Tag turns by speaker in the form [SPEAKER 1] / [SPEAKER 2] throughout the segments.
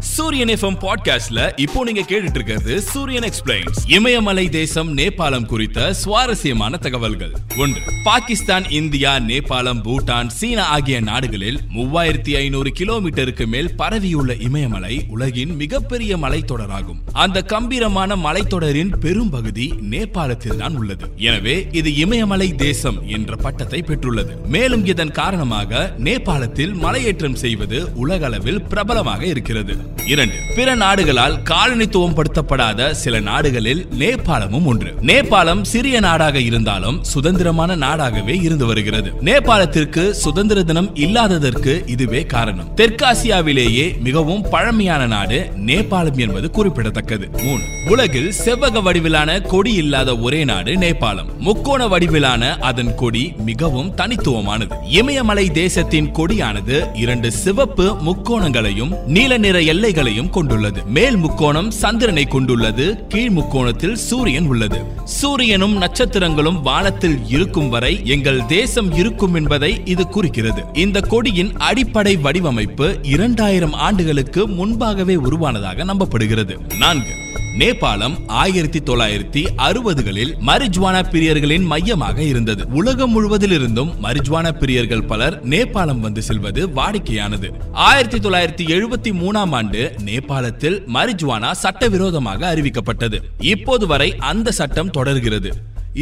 [SPEAKER 1] சூரியன் எஃப்எம் பாட்காஸ்ட்ல இப்போ நீங்க கேட்டுட்டு இருக்கிறது சூரியன் எக்ஸ்பிளைன்ஸ் இமயமலை தேசம் நேபாளம் குறித்த சுவாரஸ்யமான தகவல்கள். ஒன்று பாகிஸ்தான் இந்தியா நேபாளம் பூட்டான் சீனா ஆகிய நாடுகளில் மூவாயிரத்தி ஐநூறு கிலோமீட்டருக்கு மேல் பரவியுள்ள இமயமலை உலகின் மிகப்பெரிய மலைத்தொடராகும். அந்த கம்பீரமான மலைத்தொடரின் பெரும் பகுதி நேபாளத்தில் தான் உள்ளது. எனவே இது இமயமலை தேசம் என்ற பட்டத்தை பெற்றுள்ளது. மேலும் இதன் காரணமாக நேபாளத்தில் மலையேற்றம் செய்வது உலகளவில் பிரபலமாக இருக்கிறது. இரண்டு. பிற நாடுகளால் காலனித்துவம் படுத்தப்படாத சில நாடுகளில் நேபாளமும் ஒன்று. நேபாளம் சிறிய நாடாக இருந்தாலும் சுதந்திரமான நாடாகவே இருந்து வருகிறது. நேபாளத்திற்கு சுதந்திர தினம் இல்லாததற்கு இதுவே காரணம். தெற்காசியாவிலேயே மிகவும் பழமையான நாடு நேபாளம் என்பது குறிப்பிடத்தக்கது. மூணு உலகில் செவ்வக வடிவிலான கொடி இல்லாத ஒரே நாடு நேபாளம். முக்கோண வடிவிலான அதன் கொடி மிகவும் தனித்துவமானது. இமயமலை தேசத்தின் கொடியானது இரண்டு சிவப்பு முக்கோணங்களையும் நீல நிற எல்லைகளையும் கொண்டுள்ளது. மேல் முக்கோணம் சந்திரனை கொண்டுள்ளது. கீழ் முக்கோணத்தில் சூரியன் உள்ளது. சூரியனும் நட்சத்திரங்களும் வானத்தில் இருக்கும் வரை எங்கள் தேசம் இருக்கும் என்பதை இது குறிக்கிறது. இந்த கொடியின் அடிப்படை வடிவமைப்பு இரண்டாயிரம் ஆண்டுகளுக்கு முன்பாகவே உருவானதாக நம்பப்படுகிறது. நான்கு. நேபாளம் ஆயிரத்தி தொள்ளாயிரத்தி அறுபதுகளில் மரிஜ்வானா பிரியர்களின் மையமாக இருந்தது. உலகம் முழுவதிலிருந்தும் மரிஜ்வானா பிரியர்கள் பலர் நேபாளம் வந்து செல்வது வாடிக்கையானது. ஆயிரத்தி தொள்ளாயிரத்தி எழுபத்தி மூணாம் ஆண்டு நேபாளத்தில் மரிஜ்வானா சட்டவிரோதமாக அறிவிக்கப்பட்டது. இப்போது வரை அந்த சட்டம் தொடர்கிறது.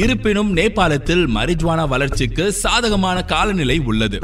[SPEAKER 1] இருப்பினும் நேபாளத்தில் மரிஜ்வானா வளர்ச்சிக்கு சாதகமான காலநிலை உள்ளது.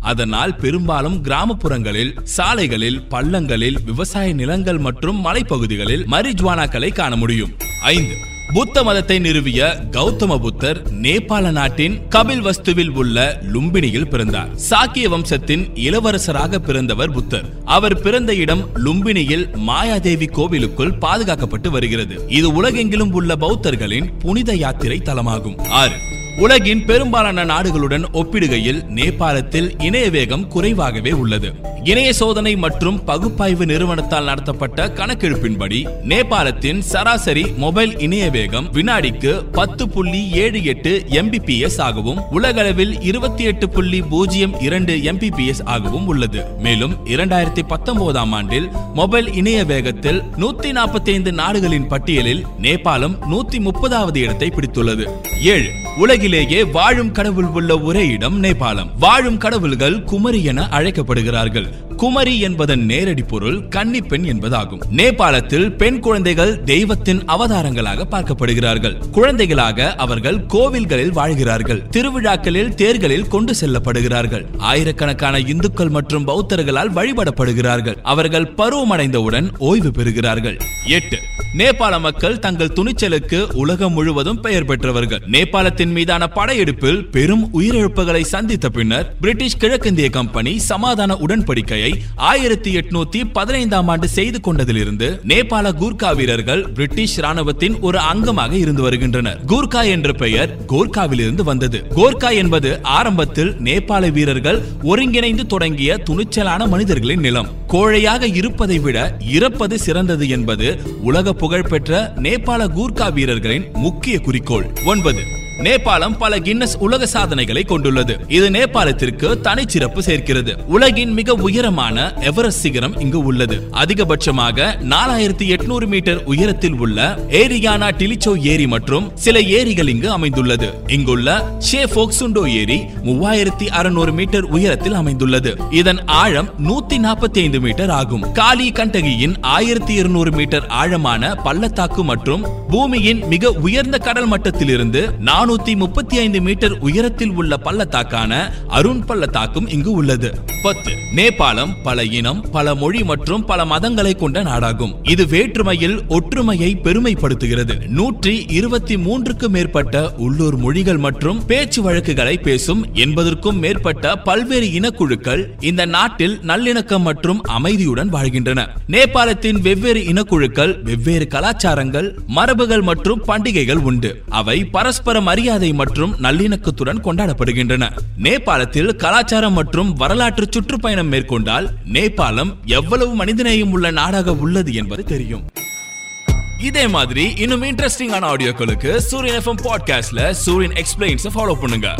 [SPEAKER 1] அதனால் பெரும்பாலும் கிராமப்புறங்களில் சாலைகளில் பள்ளங்களில் விவசாய நிலங்கள் மற்றும் மலைப்பகுதிகளில் மரிஜ்வானாக்களை காண முடியும். ஐந்து புத்த மதத்தை நிறுவிய கௌதம புத்தர் நேபாள நாட்டின் கபில் வஸ்துவில் உள்ள லும்பினியில் பிறந்தார். சாக்கிய வம்சத்தின் இளவரசராக பிறந்தவர் புத்தர். அவர் பிறந்த இடம் லும்பினியில் மாயாதேவி கோவிலுக்குள் பாதுகாக்கப்பட்டு வருகிறது. இது உலகெங்கிலும் உள்ள பௌத்தர்களின் புனித யாத்திரை தலமாகும். ஆறு. உலகின் பெரும்பாலான நாடுகளுடன் ஒப்பிடுகையில் நேபாளத்தில் இணைய வேகம் குறைவாகவே உள்ளது. இணைய சோதனை மற்றும் பகுப்பாய்வு நிறுவனத்தால் நடத்தப்பட்ட கணக்கெடுப்பின்படி நேபாளத்தின் சராசரி மொபைல் இணைய வேகம் வினாடிக்கு பத்து புள்ளி ஏழு எட்டு எம்பிபிஎஸ் ஆகவும் உலகளவில் இருபத்தி எட்டு புள்ளி பூஜ்ஜியம் இரண்டு எம்பிபிஎஸ் ஆகவும் உள்ளது. மேலும் இரண்டாயிரத்தி பத்தொன்பதாம் ஆண்டில் மொபைல் இணைய வேகத்தில் நூத்தி நாற்பத்தி ஐந்து நாடுகளின் பட்டியலில் நேபாளம் நூத்தி முப்பதாவது இடத்தை பிடித்துள்ளது. ஏழு உலகிலேயே வாழும் கடவுள் உள்ள ஒரே இடம் நேபாளம். வாழும் கடவுள்கள் குமரி என அழைக்கப்படுகிறார்கள். குமரி என்பதன் நேரடி பொருள் கன்னி பெண் என்பதாகும். நேபாளத்தில் பெண் குழந்தைகள் தெய்வத்தின் அவதாரங்களாக பார்க்கப்படுகிறார்கள். குழந்தைகளாக அவர்கள் கோவில்களில் வாழ்கிறார்கள். திருவிழாக்களில் தேர்களில் கொண்டு செல்லப்படுகிறார்கள். ஆயிரக்கணக்கான இந்துக்கள் மற்றும் பௌத்தர்களால் வழிபடப்படுகிறார்கள். அவர்கள் பருவமடைந்தவுடன் ஓய்வு பெறுகிறார்கள். எட்டு. நேபாள மக்கள் தங்கள் துணிச்சலுக்கு உலகம் முழுவதும் பெயர் பெற்றவர்கள். நேபாளத்தின் மீதான படையெடுப்பில் பெரும் உயிரிழப்புகளை சந்தித்த பின்னர் பிரிட்டிஷ் கிழக்கிந்திய கம்பெனி சமாதான உடன்படிக்கையை ஆயிரத்தி எட்நூத்தி பதினைந்தாம் ஆண்டு செய்து கொண்டதிலிருந்து நேபாள கூர்கா வீரர்கள் பிரிட்டிஷ் ராணுவத்தின் ஒரு அங்கமாக இருந்து வருகின்றனர். கூர்கா என்ற பெயர் கோர்காவிலிருந்து வந்தது. கோர்கா என்பது ஆரம்பத்தில் நேபாள வீரர்கள் ஒருங்கிணைந்து தொடங்கிய துணிச்சலான மனிதர்களின் நிலம். கோழையாக இருப்பதை விட இறப்பது சிறந்தது என்பது உலக புகழ்பெற்ற நேபாள கூர்கா வீரர்களின் முக்கிய குறிக்கோள். ஒன்பது நேபாளம் பல கின்னஸ் உலக சாதனைகளை கொண்டுள்ளது. இது நேபாளத்திற்கு தனிச்சிறப்பு சேர்க்கிறது. உலகின் மிக உயரமான எவரஸ்ட் சிகரம் இங்கு உள்ளது. அதிகபட்சமாக நாலாயிரத்தி எட்நூறு மீட்டர் உயரத்தில் உள்ள ஏரியானா டிலிச்சோ ஏரி மற்றும் சில ஏரிகள் இங்கு அமைந்துள்ளது. இங்குள்ள ஷே போக்சுண்டோ ஏரி மூவாயிரத்தி அறுநூறு மீட்டர் உயரத்தில் அமைந்துள்ளது. இதன் ஆழம் நூத்தி நாற்பத்தி ஐந்து மீட்டர் ஆகும். காலி கண்டகியின் ஆயிரத்தி இருநூறு மீட்டர் ஆழமான பள்ளத்தாக்கு மற்றும் பூமியின் மிக உயர்ந்த கடல் மட்டத்திலிருந்து நானூத்தி முப்பத்தி ஐந்து மீட்டர் உயரத்தில் உள்ள பள்ளத்தாக்கான அருண் பள்ளத்தாக்கும் இங்கு உள்ளது. பத்து நேபாளம் பல இனம் பல மொழி மற்றும் பல மதங்களை கொண்ட நாடாகும். இது வேற்றுமையில் ஒற்றுமையை பெருமைப்படுத்துகிறது. நூற்றி இருபத்தி மூன்றுக்கும் மேற்பட்ட உள்ளூர் மொழிகள் மற்றும் பேச்சு வழக்குகளை பேசும் என்பதற்கும் மேற்பட்ட பல்வேறு இனக்குழுக்கள் இந்த நாட்டில் நல்லிணக்கம் மற்றும் அமைதியுடன் வாழ்கின்றன. நேபாளத்தின் வெவ்வேறு இனக்குழுக்கள் வெவ்வேறு கலாச்சாரங்கள் மரபுகள் மற்றும் பண்டிகைகள் உண்டு. அவை பரஸ்பர மரியாதை மற்றும் நல்லிணக்கத்துடன் கொண்டாடப்படுகின்றன. நேபாளத்தில் கலாச்சாரம் மற்றும் வரலாற்று சுற்றுப்பயணம் மேற்கொண்டால் நேபாளம் எவ்வளவு மனிதநேயம் உள்ள நாடாக உள்ளது என்பது தெரியும். இதே மாதிரி இன்னும் இன்ட்ரெஸ்டிங்கான ஆடியோக்களுக்கு சூரியன் எஃப்எம் பாட்காஸ்ட்ல சூரியன் எக்ஸ்பிளைன்ஸ் ஃபாலோ பண்ணுங்க.